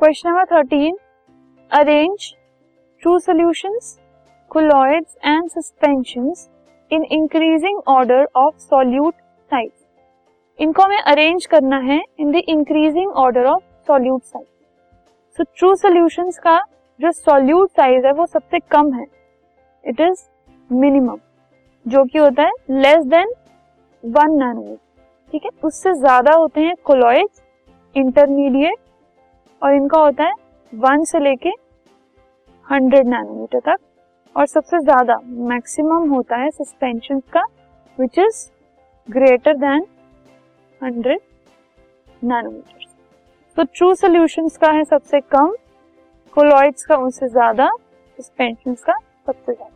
Question number thirteen arrange true solutions colloids and suspensions in increasing order of solute size इनको हमें arrange करना है in the increasing order of solute size so true solutions का जो solute size है वो सबसे कम है. इट इज़ मिनिमम जो कि होता है लेस देन वन नैनोमीटर ठीक है? उससे ज़्यादा होते हैं कोलॉइड्स इंटरमीडिएट और इनका होता है वन से लेके हंड्रेड नैनोमीटर तक। और सबसे ज़्यादा मैक्सिमम होता है सस्पेंशन का which is greater than hundred nanometre तो ट्रू सोल्यूशंस का है सबसे कम कोलॉइड्स का उससे ज़्यादा सस्पेंशन का सबसे ज़्यादा।